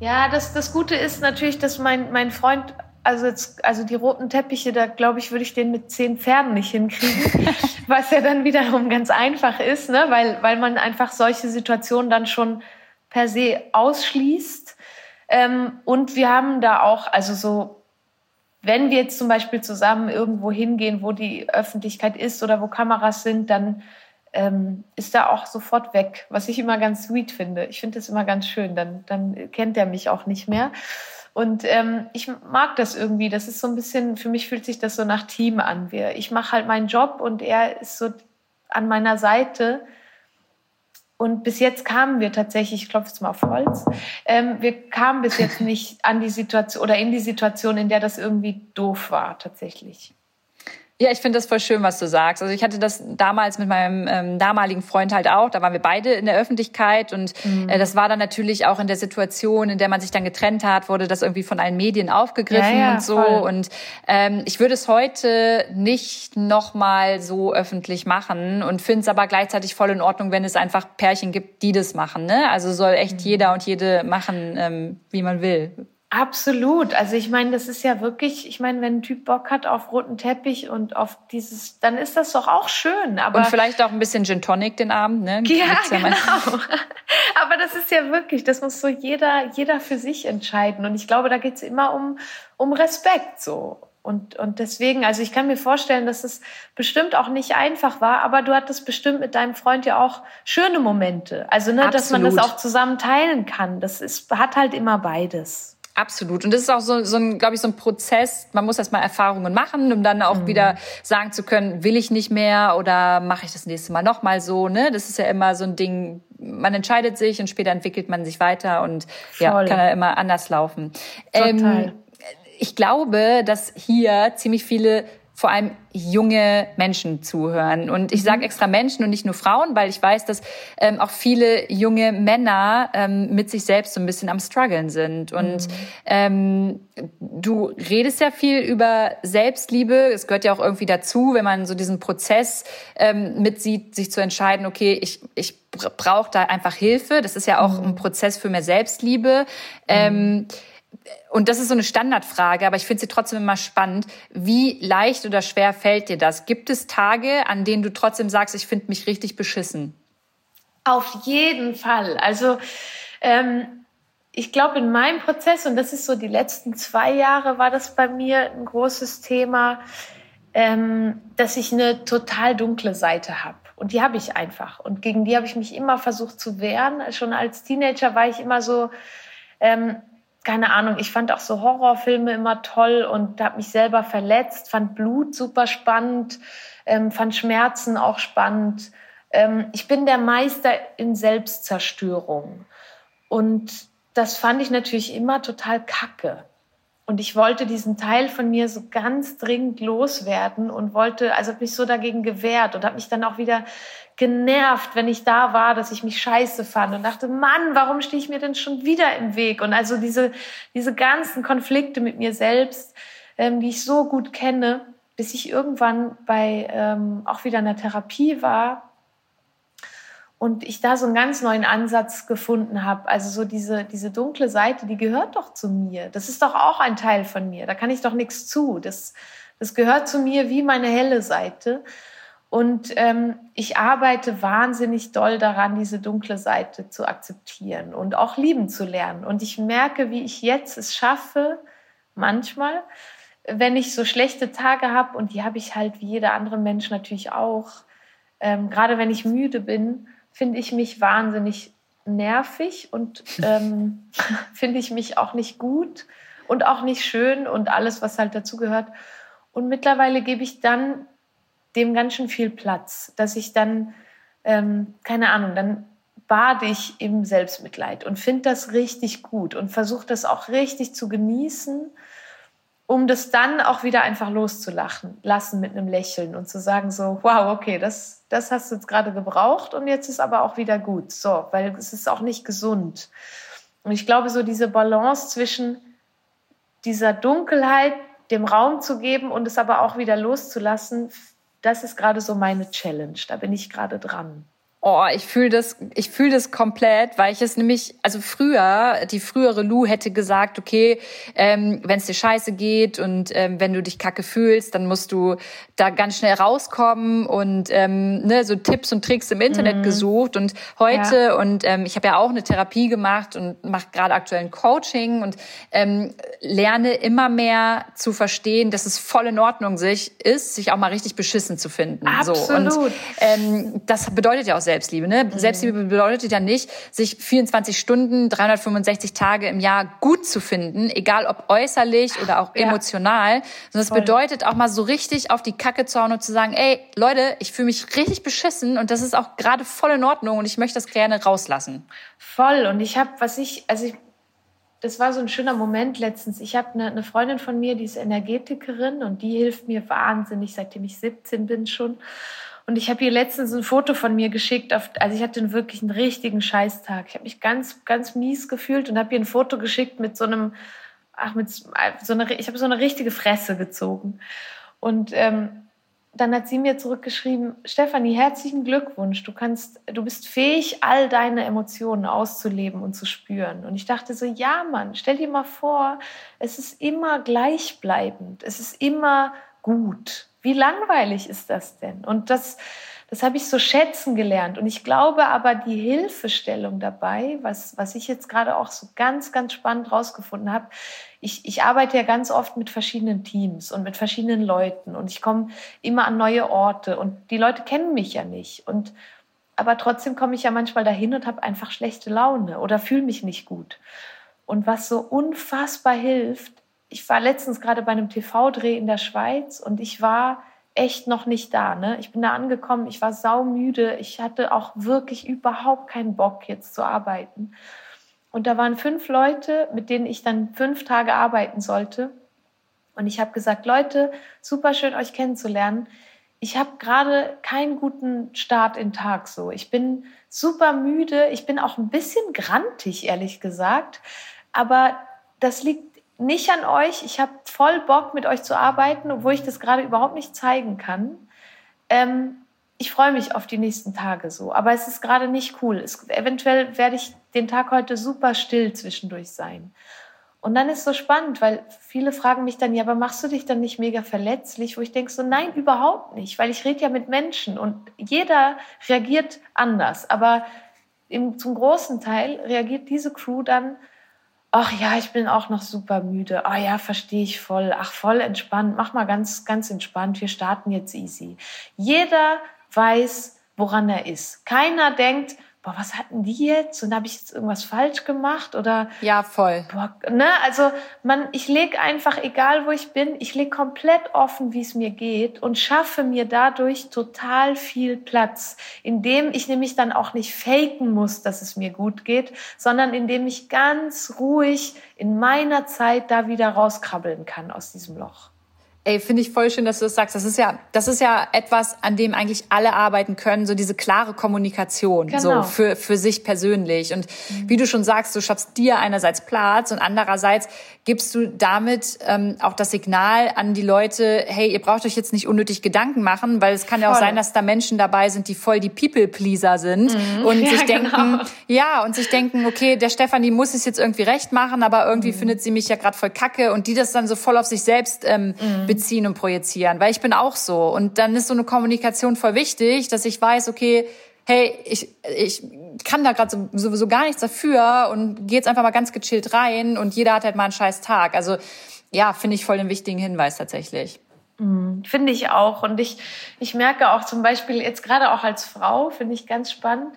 Ja, das, das Gute ist natürlich, dass mein, mein Freund, also, jetzt, also die roten Teppiche, da glaube ich, würde ich den mit zehn Pferden nicht hinkriegen, was ja dann wiederum ganz einfach ist, ne? weil, weil man einfach solche Situationen dann schon per se ausschließt. Ähm, und wir haben da auch, also so, wenn wir jetzt zum Beispiel zusammen irgendwo hingehen, wo die Öffentlichkeit ist oder wo Kameras sind, dann ähm, ist er auch sofort weg, was ich immer ganz sweet finde. Ich finde das immer ganz schön, dann, dann kennt er mich auch nicht mehr. Und ähm, ich mag das irgendwie. Das ist so ein bisschen, für mich fühlt sich das so nach Team an. Wir, ich mache halt meinen Job und er ist so an meiner Seite. Und bis jetzt kamen wir tatsächlich, ich klopfe jetzt mal auf Holz, ähm, wir kamen bis jetzt nicht an die Situation oder in die Situation, in der das irgendwie doof war, tatsächlich. Ja, ich finde das voll schön, was du sagst. Also ich hatte das damals mit meinem ähm, damaligen Freund halt auch. Da waren wir beide in der Öffentlichkeit und mhm. äh, das war dann natürlich auch in der Situation, in der man sich dann getrennt hat, wurde das irgendwie von allen Medien aufgegriffen ja, ja, und so. Voll. Und ähm, ich würde es heute nicht nochmal so öffentlich machen und finde es aber gleichzeitig voll in Ordnung, wenn es einfach Pärchen gibt, die das machen. Ne? Also soll echt mhm. jeder und jede machen, ähm, wie man will. Absolut. Also ich meine, das ist ja wirklich, ich meine, wenn ein Typ Bock hat auf roten Teppich und auf dieses, dann ist das doch auch schön. Aber und vielleicht auch ein bisschen Gin Tonic den Abend, ne? Ja, ja genau. aber das ist ja wirklich, das muss so jeder, jeder für sich entscheiden. Und ich glaube, da geht's immer um, um Respekt so. Und, und deswegen, also ich kann mir vorstellen, dass es bestimmt auch nicht einfach war, aber du hattest bestimmt mit deinem Freund ja auch schöne Momente. Also, ne, dass man das auch zusammen teilen kann. Das ist, hat halt immer beides. Absolut. Und das ist auch so, so ein, glaube ich, so ein Prozess. Man muss erstmal Erfahrungen machen, um dann auch mhm. wieder sagen zu können, will ich nicht mehr oder mache ich das nächste Mal nochmal so. Ne? Das ist ja immer so ein Ding, man entscheidet sich und später entwickelt man sich weiter und Voll. ja, kann ja immer anders laufen. Total. Ähm, ich glaube, dass hier ziemlich viele vor allem junge Menschen zuhören. Und ich sage mhm. extra Menschen und nicht nur Frauen, weil ich weiß, dass ähm, auch viele junge Männer ähm, mit sich selbst so ein bisschen am struggeln sind. Und mhm. ähm, du redest ja viel über Selbstliebe. Es gehört ja auch irgendwie dazu, wenn man so diesen Prozess ähm, mitsieht, sich zu entscheiden, okay, ich, ich brauche da einfach Hilfe. Das ist ja auch mhm. ein Prozess für mehr Selbstliebe. Ähm, mhm und das ist so eine Standardfrage, aber ich finde sie trotzdem immer spannend. Wie leicht oder schwer fällt dir das? Gibt es Tage, an denen du trotzdem sagst, ich finde mich richtig beschissen? Auf jeden Fall. Also ähm, ich glaube, in meinem Prozess, und das ist so die letzten zwei Jahre, war das bei mir ein großes Thema, ähm, dass ich eine total dunkle Seite habe. Und die habe ich einfach. Und gegen die habe ich mich immer versucht zu wehren. Schon als Teenager war ich immer so, ähm, keine Ahnung, ich fand auch so Horrorfilme immer toll und habe mich selber verletzt, fand Blut super spannend, ähm, fand Schmerzen auch spannend. Ähm, ich bin der Meister in Selbstzerstörung. Und das fand ich natürlich immer total kacke. Und ich wollte diesen Teil von mir so ganz dringend loswerden und wollte, also mich so dagegen gewehrt und habe mich dann auch wieder genervt, wenn ich da war, dass ich mich scheiße fand und dachte, Mann, warum stehe ich mir denn schon wieder im Weg? Und also diese, diese ganzen Konflikte mit mir selbst, ähm, die ich so gut kenne, bis ich irgendwann bei ähm, auch wieder einer Therapie war und ich da so einen ganz neuen Ansatz gefunden habe. Also so diese, diese dunkle Seite, die gehört doch zu mir. Das ist doch auch ein Teil von mir. Da kann ich doch nichts zu. Das, das gehört zu mir wie meine helle Seite. Und ähm, ich arbeite wahnsinnig doll daran, diese dunkle Seite zu akzeptieren und auch lieben zu lernen. Und ich merke, wie ich jetzt es schaffe, manchmal, wenn ich so schlechte Tage habe, und die habe ich halt wie jeder andere Mensch natürlich auch, ähm, gerade wenn ich müde bin, finde ich mich wahnsinnig nervig und ähm, finde ich mich auch nicht gut und auch nicht schön und alles, was halt dazugehört. Und mittlerweile gebe ich dann dem ganz schön viel Platz, dass ich dann, ähm, keine Ahnung, dann bade ich im Selbstmitleid und finde das richtig gut und versuche das auch richtig zu genießen um das dann auch wieder einfach loszulachen lassen mit einem Lächeln und zu sagen so, wow, okay, das, das hast du jetzt gerade gebraucht und jetzt ist aber auch wieder gut. So, weil es ist auch nicht gesund. Und ich glaube, so diese Balance zwischen dieser Dunkelheit dem Raum zu geben und es aber auch wieder loszulassen, das ist gerade so meine Challenge. Da bin ich gerade dran. Oh, ich fühle das, ich fühle das komplett, weil ich es nämlich, also früher, die frühere Lou hätte gesagt, okay, ähm, wenn es dir scheiße geht und ähm, wenn du dich kacke fühlst, dann musst du da ganz schnell rauskommen und ähm, ne, so Tipps und Tricks im Internet mhm. gesucht. Und heute, ja. und ähm, ich habe ja auch eine Therapie gemacht und mache gerade aktuell ein Coaching und ähm, lerne immer mehr zu verstehen, dass es voll in Ordnung sich ist, sich auch mal richtig beschissen zu finden. Absolut. So. Und ähm, das bedeutet ja auch sehr Selbstliebe. Ne? Mhm. Selbstliebe bedeutet ja nicht, sich 24 Stunden, 365 Tage im Jahr gut zu finden, egal ob äußerlich oder auch ja. emotional, sondern es bedeutet auch mal so richtig auf die Kacke zu hauen und zu sagen, ey, Leute, ich fühle mich richtig beschissen und das ist auch gerade voll in Ordnung und ich möchte das gerne rauslassen. Voll. Und ich habe, was ich, also ich, das war so ein schöner Moment letztens. Ich habe eine, eine, Freundin von mir, die ist Energetikerin und die hilft mir wahnsinnig, seitdem ich 17 bin schon. Und ich habe ihr letztens ein Foto von mir geschickt. Auf, also ich hatte wirklich einen richtigen Scheißtag. Ich habe mich ganz, ganz mies gefühlt und habe ihr ein Foto geschickt mit so einem, ach, mit so einer, ich habe so eine richtige Fresse gezogen. Und ähm, dann hat sie mir zurückgeschrieben, Stefanie, herzlichen Glückwunsch. Du kannst, du bist fähig, all deine Emotionen auszuleben und zu spüren. Und ich dachte so, ja, Mann, stell dir mal vor, es ist immer gleichbleibend. Es ist immer gut. Wie langweilig ist das denn? Und das, das habe ich so schätzen gelernt. Und ich glaube aber, die Hilfestellung dabei, was, was ich jetzt gerade auch so ganz, ganz spannend rausgefunden habe, ich, ich arbeite ja ganz oft mit verschiedenen Teams und mit verschiedenen Leuten und ich komme immer an neue Orte und die Leute kennen mich ja nicht. Und aber trotzdem komme ich ja manchmal dahin und habe einfach schlechte Laune oder fühle mich nicht gut. Und was so unfassbar hilft, ich war letztens gerade bei einem TV-Dreh in der Schweiz und ich war echt noch nicht da. Ne? Ich bin da angekommen, ich war saumüde, ich hatte auch wirklich überhaupt keinen Bock jetzt zu arbeiten. Und da waren fünf Leute, mit denen ich dann fünf Tage arbeiten sollte. Und ich habe gesagt, Leute, super schön euch kennenzulernen. Ich habe gerade keinen guten Start in Tag so. Ich bin super müde, ich bin auch ein bisschen grantig, ehrlich gesagt. Aber das liegt nicht an euch. Ich habe voll Bock, mit euch zu arbeiten, obwohl ich das gerade überhaupt nicht zeigen kann. Ähm, ich freue mich auf die nächsten Tage so, aber es ist gerade nicht cool. Es, eventuell werde ich den Tag heute super still zwischendurch sein. Und dann ist so spannend, weil viele fragen mich dann, ja, aber machst du dich dann nicht mega verletzlich? Wo ich denke so, nein, überhaupt nicht, weil ich rede ja mit Menschen und jeder reagiert anders. Aber im, zum großen Teil reagiert diese Crew dann ach ja, ich bin auch noch super müde. Ah ja, verstehe ich voll. Ach, voll entspannt. Mach mal ganz, ganz entspannt. Wir starten jetzt easy. Jeder weiß, woran er ist. Keiner denkt, boah, was hatten die jetzt? Und habe ich jetzt irgendwas falsch gemacht? Oder ja, voll. Boah, ne? Also man, ich lege einfach, egal wo ich bin, ich lege komplett offen, wie es mir geht und schaffe mir dadurch total viel Platz, indem ich nämlich dann auch nicht faken muss, dass es mir gut geht, sondern indem ich ganz ruhig in meiner Zeit da wieder rauskrabbeln kann aus diesem Loch. Ey, finde ich voll schön, dass du das sagst. Das ist ja, das ist ja etwas, an dem eigentlich alle arbeiten können, so diese klare Kommunikation, genau. so für, für sich persönlich. Und mhm. wie du schon sagst, du schaffst dir einerseits Platz und andererseits gibst du damit ähm, auch das Signal an die Leute, hey, ihr braucht euch jetzt nicht unnötig Gedanken machen, weil es kann ja auch sein, dass da Menschen dabei sind, die voll die People-Pleaser sind mhm. und ja, sich denken, genau. ja, und sich denken, okay, der Stefanie muss es jetzt irgendwie recht machen, aber irgendwie mhm. findet sie mich ja gerade voll kacke und die das dann so voll auf sich selbst ähm, mhm beziehen und projizieren, weil ich bin auch so. Und dann ist so eine Kommunikation voll wichtig, dass ich weiß, okay, hey, ich, ich kann da gerade sowieso gar nichts dafür und gehe jetzt einfach mal ganz gechillt rein und jeder hat halt mal einen scheiß Tag. Also ja, finde ich voll den wichtigen Hinweis tatsächlich. Mhm, finde ich auch. Und ich, ich merke auch zum Beispiel jetzt gerade auch als Frau, finde ich ganz spannend,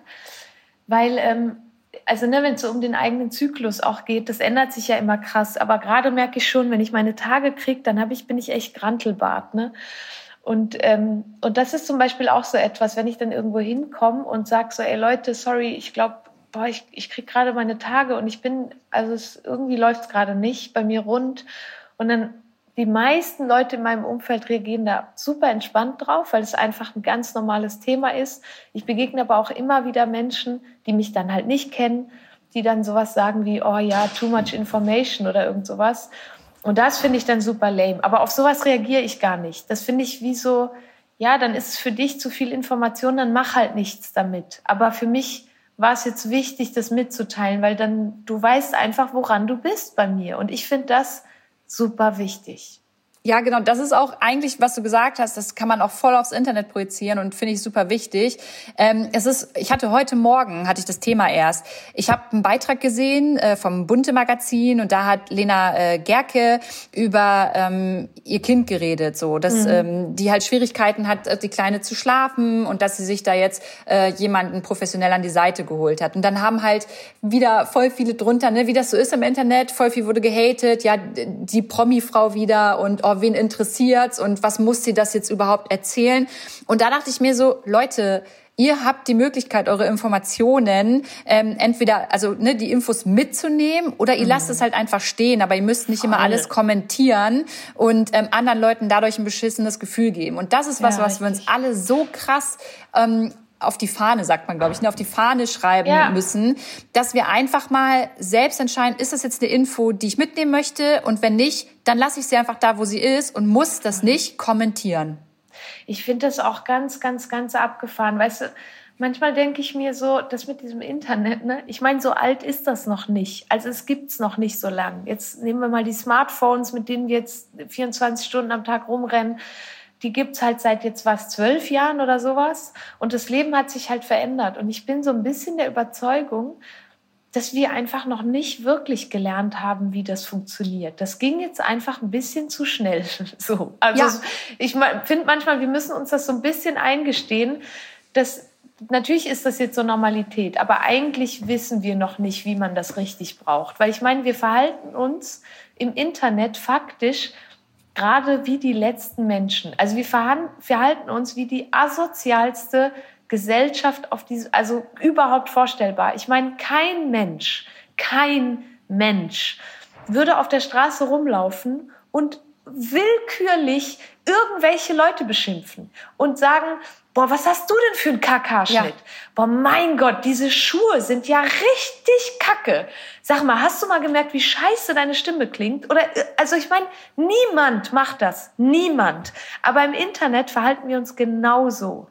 weil ähm, also ne, wenn es so um den eigenen Zyklus auch geht, das ändert sich ja immer krass. Aber gerade merke ich schon, wenn ich meine Tage kriege, dann hab ich, bin ich echt Grantelbart. Ne? Und, ähm, und das ist zum Beispiel auch so etwas, wenn ich dann irgendwo hinkomme und sag so, ey Leute, sorry, ich glaube, ich, ich krieg gerade meine Tage und ich bin, also es, irgendwie läuft's gerade nicht bei mir rund. Und dann die meisten Leute in meinem Umfeld reagieren da super entspannt drauf, weil es einfach ein ganz normales Thema ist. Ich begegne aber auch immer wieder Menschen, die mich dann halt nicht kennen, die dann sowas sagen wie, oh ja, too much information oder irgend sowas. Und das finde ich dann super lame. Aber auf sowas reagiere ich gar nicht. Das finde ich wie so, ja, dann ist es für dich zu viel Information, dann mach halt nichts damit. Aber für mich war es jetzt wichtig, das mitzuteilen, weil dann du weißt einfach, woran du bist bei mir. Und ich finde das super wichtig. Ja, genau. Das ist auch eigentlich, was du gesagt hast, das kann man auch voll aufs Internet projizieren und finde ich super wichtig. Ähm, es ist, ich hatte heute Morgen, hatte ich das Thema erst. Ich habe einen Beitrag gesehen äh, vom Bunte Magazin und da hat Lena äh, Gerke über ähm, ihr Kind geredet, so, dass mhm. ähm, die halt Schwierigkeiten hat, äh, die Kleine zu schlafen und dass sie sich da jetzt äh, jemanden professionell an die Seite geholt hat. Und dann haben halt wieder voll viele drunter, ne, wie das so ist im Internet, voll viel wurde gehatet, ja, die Promi-Frau wieder und oh, wen interessiert's und was muss sie das jetzt überhaupt erzählen? Und da dachte ich mir so, Leute, ihr habt die Möglichkeit, eure Informationen ähm, entweder, also ne, die Infos mitzunehmen oder ihr mhm. lasst es halt einfach stehen, aber ihr müsst nicht immer alles kommentieren und ähm, anderen Leuten dadurch ein beschissenes Gefühl geben. Und das ist was, ja, was wir uns alle so krass ähm, auf die Fahne, sagt man, glaube ich, ne, auf die Fahne schreiben ja. müssen, dass wir einfach mal selbst entscheiden, ist das jetzt eine Info, die ich mitnehmen möchte? Und wenn nicht, dann lasse ich sie einfach da, wo sie ist und muss das nicht kommentieren. Ich finde das auch ganz, ganz, ganz abgefahren. Weißt du, manchmal denke ich mir so, das mit diesem Internet, ne? Ich meine, so alt ist das noch nicht. Also es gibt's noch nicht so lang. Jetzt nehmen wir mal die Smartphones, mit denen wir jetzt 24 Stunden am Tag rumrennen die gibt's halt seit jetzt was zwölf Jahren oder sowas. Und das Leben hat sich halt verändert. Und ich bin so ein bisschen der Überzeugung, dass wir einfach noch nicht wirklich gelernt haben, wie das funktioniert. Das ging jetzt einfach ein bisschen zu schnell. So. Also ja. ich finde manchmal, wir müssen uns das so ein bisschen eingestehen, dass natürlich ist das jetzt so Normalität, aber eigentlich wissen wir noch nicht, wie man das richtig braucht. Weil ich meine, wir verhalten uns im Internet faktisch gerade wie die letzten Menschen. Also wir verhalten uns wie die asozialste Gesellschaft auf diese, also überhaupt vorstellbar. Ich meine, kein Mensch, kein Mensch würde auf der Straße rumlaufen und willkürlich irgendwelche Leute beschimpfen und sagen, boah, was hast du denn für einen Kakaschnitt? Ja. Boah, mein Gott, diese Schuhe sind ja richtig kacke. Sag mal, hast du mal gemerkt, wie scheiße deine Stimme klingt? Oder, also ich meine, niemand macht das. Niemand. Aber im Internet verhalten wir uns genauso.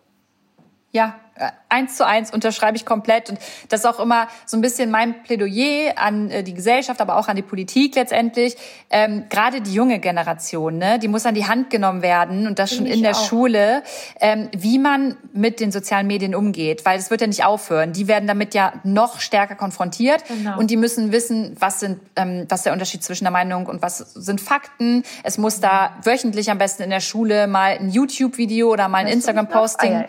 Ja, äh, eins zu eins unterschreibe ich komplett. Und das ist auch immer so ein bisschen mein Plädoyer an äh, die Gesellschaft, aber auch an die Politik letztendlich. Ähm, Gerade die junge Generation, ne, die muss an die Hand genommen werden und das Find schon in der auch. Schule, ähm, wie man mit den sozialen Medien umgeht. Weil es wird ja nicht aufhören. Die werden damit ja noch stärker konfrontiert genau. und die müssen wissen, was sind, ähm, was der Unterschied zwischen der Meinung und was sind Fakten. Es muss da wöchentlich am besten in der Schule mal ein YouTube-Video oder mal ein Instagram-Posting.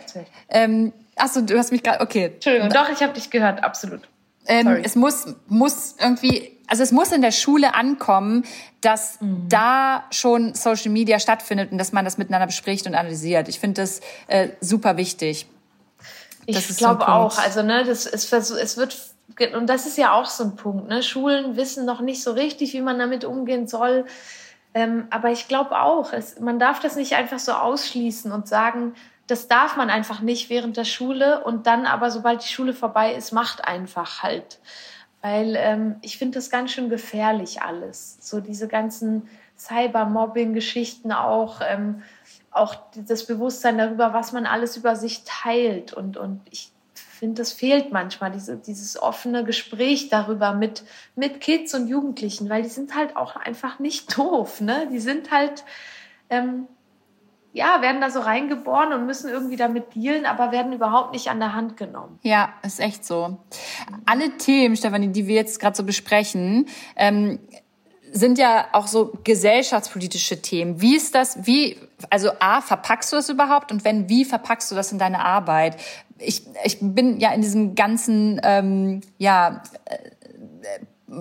Achso, du hast mich gerade, okay. Entschuldigung, doch, ich habe dich gehört, absolut. Ähm, es muss, muss irgendwie, also es muss in der Schule ankommen, dass mhm. da schon Social Media stattfindet und dass man das miteinander bespricht und analysiert. Ich finde das äh, super wichtig. Ich glaube so auch. Also ne, das es, es wird und das ist ja auch so ein Punkt. Ne? Schulen wissen noch nicht so richtig, wie man damit umgehen soll. Ähm, aber ich glaube auch, es, man darf das nicht einfach so ausschließen und sagen, das darf man einfach nicht während der Schule und dann aber, sobald die Schule vorbei ist, macht einfach halt. Weil ähm, ich finde das ganz schön gefährlich alles. So diese ganzen Cybermobbing-Geschichten auch, ähm, auch das Bewusstsein darüber, was man alles über sich teilt. Und, und ich finde, das fehlt manchmal, diese, dieses offene Gespräch darüber mit, mit Kids und Jugendlichen, weil die sind halt auch einfach nicht doof. Ne? Die sind halt... Ähm, ja, werden da so reingeboren und müssen irgendwie damit dealen, aber werden überhaupt nicht an der Hand genommen. Ja, ist echt so. Alle Themen, Stefanie, die wir jetzt gerade so besprechen, ähm, sind ja auch so gesellschaftspolitische Themen. Wie ist das, wie, also A, verpackst du das überhaupt? Und wenn, wie verpackst du das in deine Arbeit? Ich, ich bin ja in diesem ganzen, ähm, ja, äh,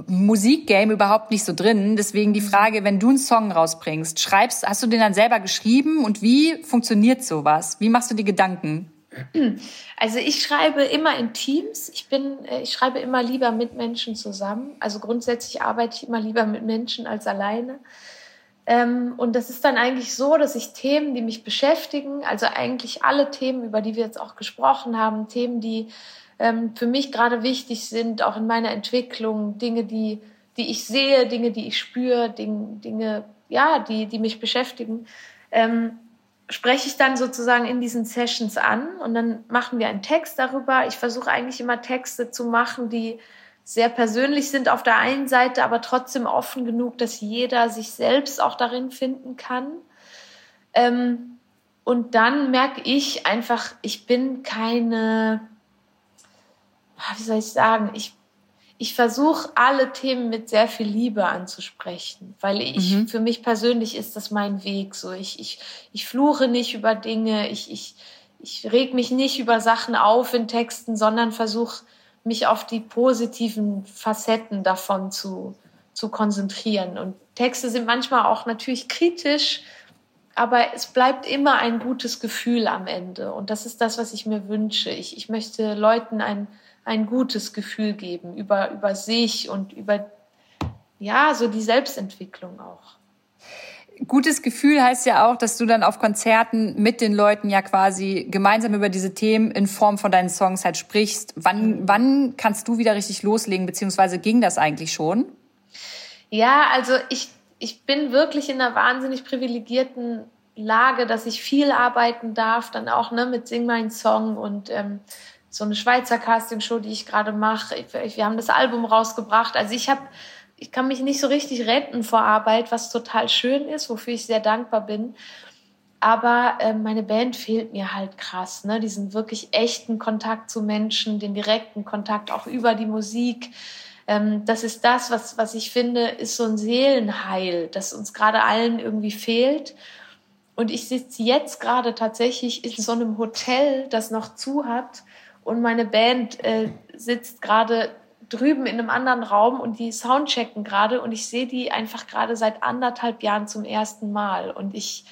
Musikgame überhaupt nicht so drin. Deswegen die Frage, wenn du einen Song rausbringst, schreibst, hast du den dann selber geschrieben und wie funktioniert sowas? Wie machst du die Gedanken? Also ich schreibe immer in Teams. Ich bin, äh, ich schreibe immer lieber mit Menschen zusammen. Also grundsätzlich arbeite ich immer lieber mit Menschen als alleine. Ähm, und das ist dann eigentlich so, dass ich Themen, die mich beschäftigen, also eigentlich alle Themen, über die wir jetzt auch gesprochen haben, Themen, die ähm, für mich gerade wichtig sind, auch in meiner Entwicklung, Dinge, die, die ich sehe, Dinge, die ich spüre, Dinge, Dinge ja, die, die mich beschäftigen. Ähm, spreche ich dann sozusagen in diesen Sessions an und dann machen wir einen Text darüber. Ich versuche eigentlich immer Texte zu machen, die sehr persönlich sind auf der einen Seite, aber trotzdem offen genug, dass jeder sich selbst auch darin finden kann. Ähm, und dann merke ich einfach, ich bin keine, wie soll ich sagen, ich ich versuche alle Themen mit sehr viel Liebe anzusprechen, weil ich mhm. für mich persönlich ist das mein Weg. So ich ich ich fluche nicht über Dinge, ich ich ich reg mich nicht über Sachen auf in Texten, sondern versuche mich auf die positiven Facetten davon zu zu konzentrieren. Und Texte sind manchmal auch natürlich kritisch, aber es bleibt immer ein gutes Gefühl am Ende. Und das ist das, was ich mir wünsche. Ich, ich möchte Leuten ein ein gutes Gefühl geben über, über sich und über, ja, so die Selbstentwicklung auch. Gutes Gefühl heißt ja auch, dass du dann auf Konzerten mit den Leuten ja quasi gemeinsam über diese Themen in Form von deinen Songs halt sprichst. Wann, mhm. wann kannst du wieder richtig loslegen, beziehungsweise ging das eigentlich schon? Ja, also ich, ich bin wirklich in einer wahnsinnig privilegierten Lage, dass ich viel arbeiten darf, dann auch ne, mit Sing Mein Song und ähm, so eine Schweizer Castingshow, die ich gerade mache. Wir haben das Album rausgebracht. Also ich habe, ich kann mich nicht so richtig retten vor Arbeit, was total schön ist, wofür ich sehr dankbar bin. Aber äh, meine Band fehlt mir halt krass, ne? Diesen wirklich echten Kontakt zu Menschen, den direkten Kontakt auch über die Musik. Ähm, das ist das, was, was ich finde, ist so ein Seelenheil, das uns gerade allen irgendwie fehlt. Und ich sitze jetzt gerade tatsächlich in so einem Hotel, das noch zu hat und meine Band äh, sitzt gerade drüben in einem anderen Raum und die soundchecken gerade und ich sehe die einfach gerade seit anderthalb Jahren zum ersten Mal. Und ich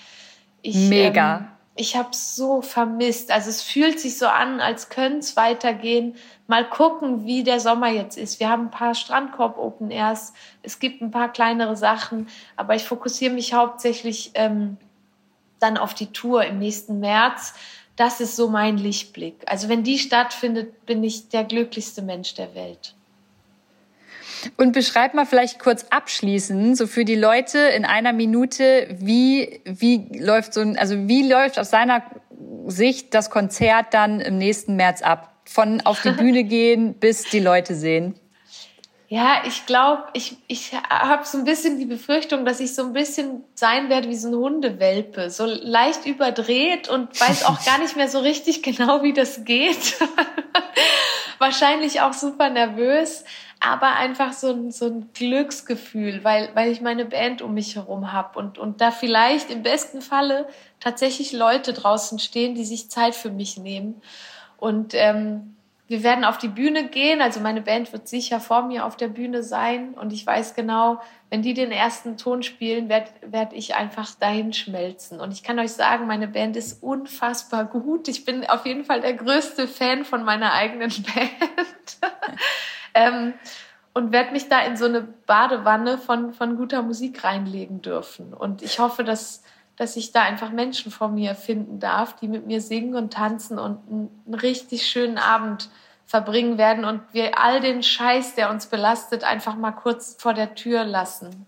ich mega. ähm, ich habe so vermisst. Also es fühlt sich so an als könnte es weitergehen. Mal gucken wie der Sommer jetzt ist. Wir haben ein paar Strandkorb Open Airs es gibt ein paar kleinere Sachen. Aber ich fokussiere mich hauptsächlich ähm, dann auf die Tour im nächsten März das ist so mein Lichtblick. Also wenn die stattfindet, bin ich der glücklichste Mensch der Welt. Und beschreib mal vielleicht kurz abschließend, so für die Leute in einer Minute, wie, wie läuft so ein, also wie läuft aus seiner Sicht das Konzert dann im nächsten März ab? Von auf die Bühne gehen bis die Leute sehen. Ja, ich glaube, ich, ich habe so ein bisschen die Befürchtung, dass ich so ein bisschen sein werde wie so ein Hundewelpe, so leicht überdreht und weiß auch gar nicht mehr so richtig genau, wie das geht. Wahrscheinlich auch super nervös, aber einfach so ein, so ein Glücksgefühl, weil, weil ich meine Band um mich herum habe und, und da vielleicht im besten Falle tatsächlich Leute draußen stehen, die sich Zeit für mich nehmen. Und ähm, wir werden auf die Bühne gehen. Also meine Band wird sicher vor mir auf der Bühne sein. Und ich weiß genau, wenn die den ersten Ton spielen, werde werd ich einfach dahin schmelzen. Und ich kann euch sagen, meine Band ist unfassbar gut. Ich bin auf jeden Fall der größte Fan von meiner eigenen Band. ähm, und werde mich da in so eine Badewanne von, von guter Musik reinlegen dürfen. Und ich hoffe, dass dass ich da einfach Menschen vor mir finden darf, die mit mir singen und tanzen und einen richtig schönen Abend verbringen werden und wir all den Scheiß, der uns belastet, einfach mal kurz vor der Tür lassen.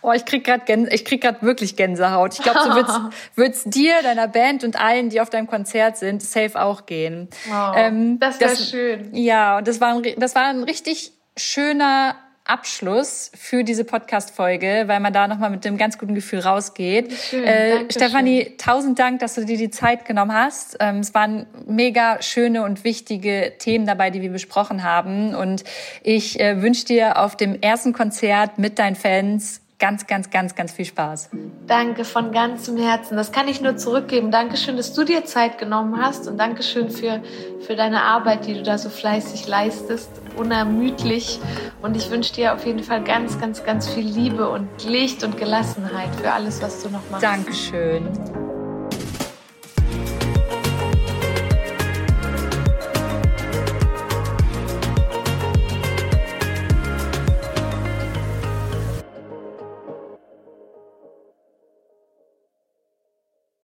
Oh, ich krieg gerade ich krieg gerade wirklich Gänsehaut. Ich glaube, so wird's, wird's dir, deiner Band und allen, die auf deinem Konzert sind, safe auch gehen. Oh, ähm, das wäre schön. Ja, und das war ein, das war ein richtig schöner Abschluss für diese Podcast-Folge, weil man da nochmal mit einem ganz guten Gefühl rausgeht. Schön, äh, Stefanie, tausend Dank, dass du dir die Zeit genommen hast. Ähm, es waren mega schöne und wichtige Themen dabei, die wir besprochen haben. Und ich äh, wünsche dir auf dem ersten Konzert mit deinen Fans ganz, ganz, ganz, ganz viel Spaß. Danke von ganzem Herzen. Das kann ich nur zurückgeben. Dankeschön, dass du dir Zeit genommen hast und Dankeschön für, für deine Arbeit, die du da so fleißig leistest, unermüdlich. Und ich wünsche dir auf jeden Fall ganz, ganz, ganz viel Liebe und Licht und Gelassenheit für alles, was du noch machst. Dankeschön.